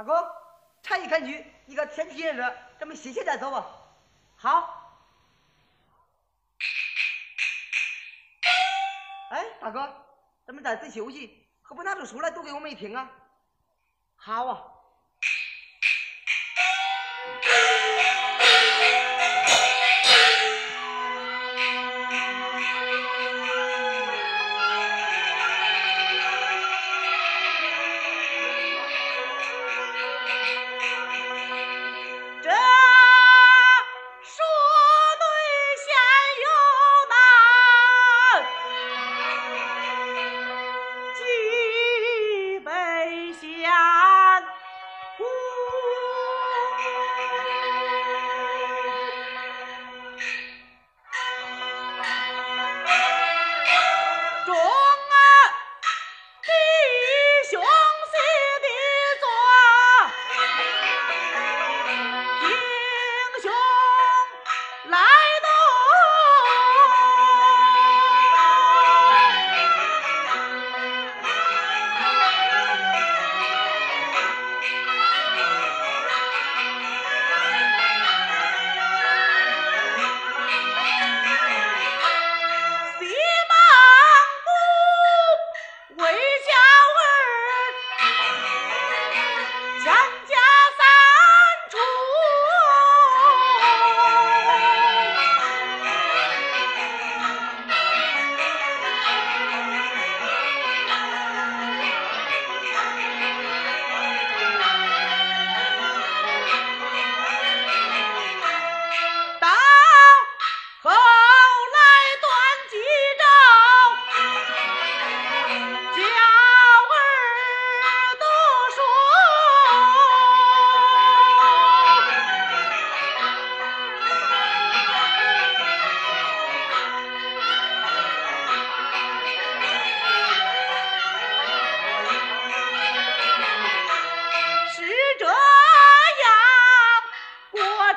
大哥，茶一看去，一个天气炎热，咱们歇歇再走吧。好。哎，大哥，咱们在此休息，可不拿出书来读给我们听啊？好啊。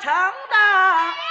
成的。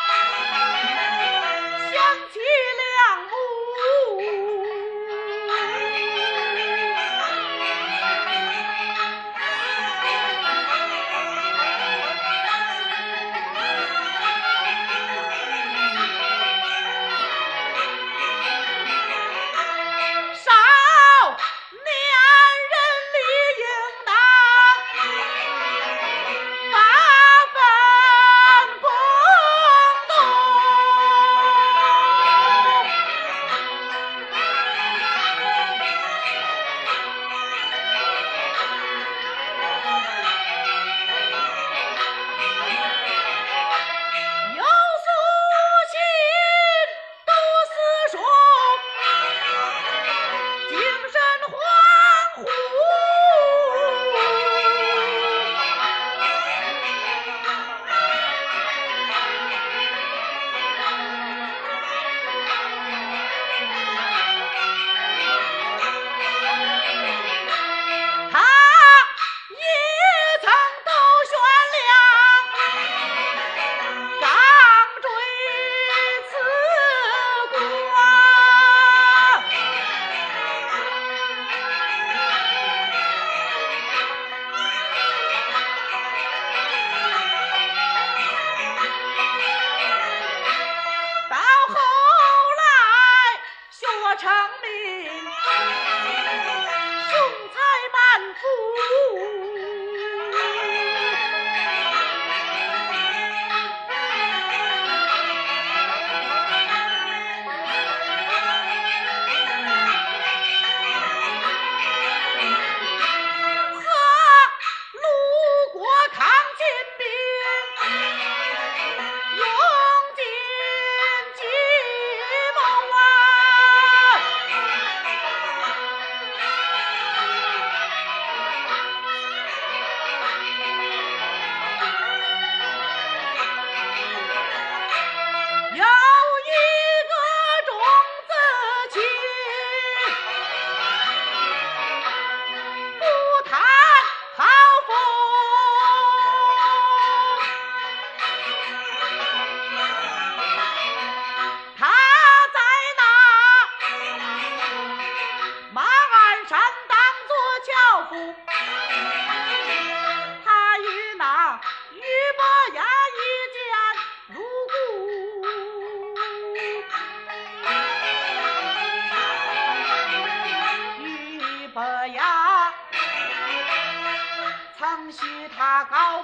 成名，雄才满腹。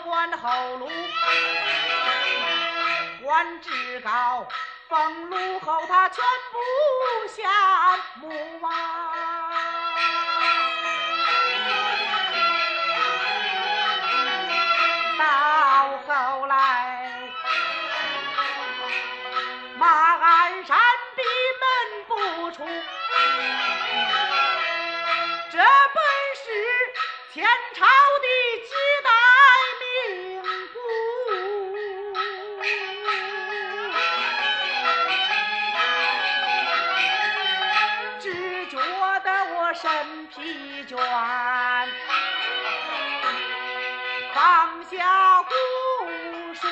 官厚禄，官职高，封禄后他全部羡慕啊。到后来，马鞍山闭门不出，这本是前朝的得我身疲倦。放下古书。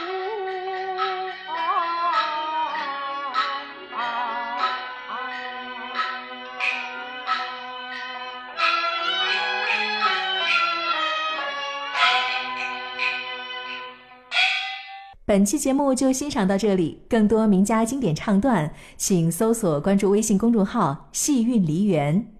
本期节目就欣赏到这里，更多名家经典唱段，请搜索关注微信公众号“戏韵梨园”。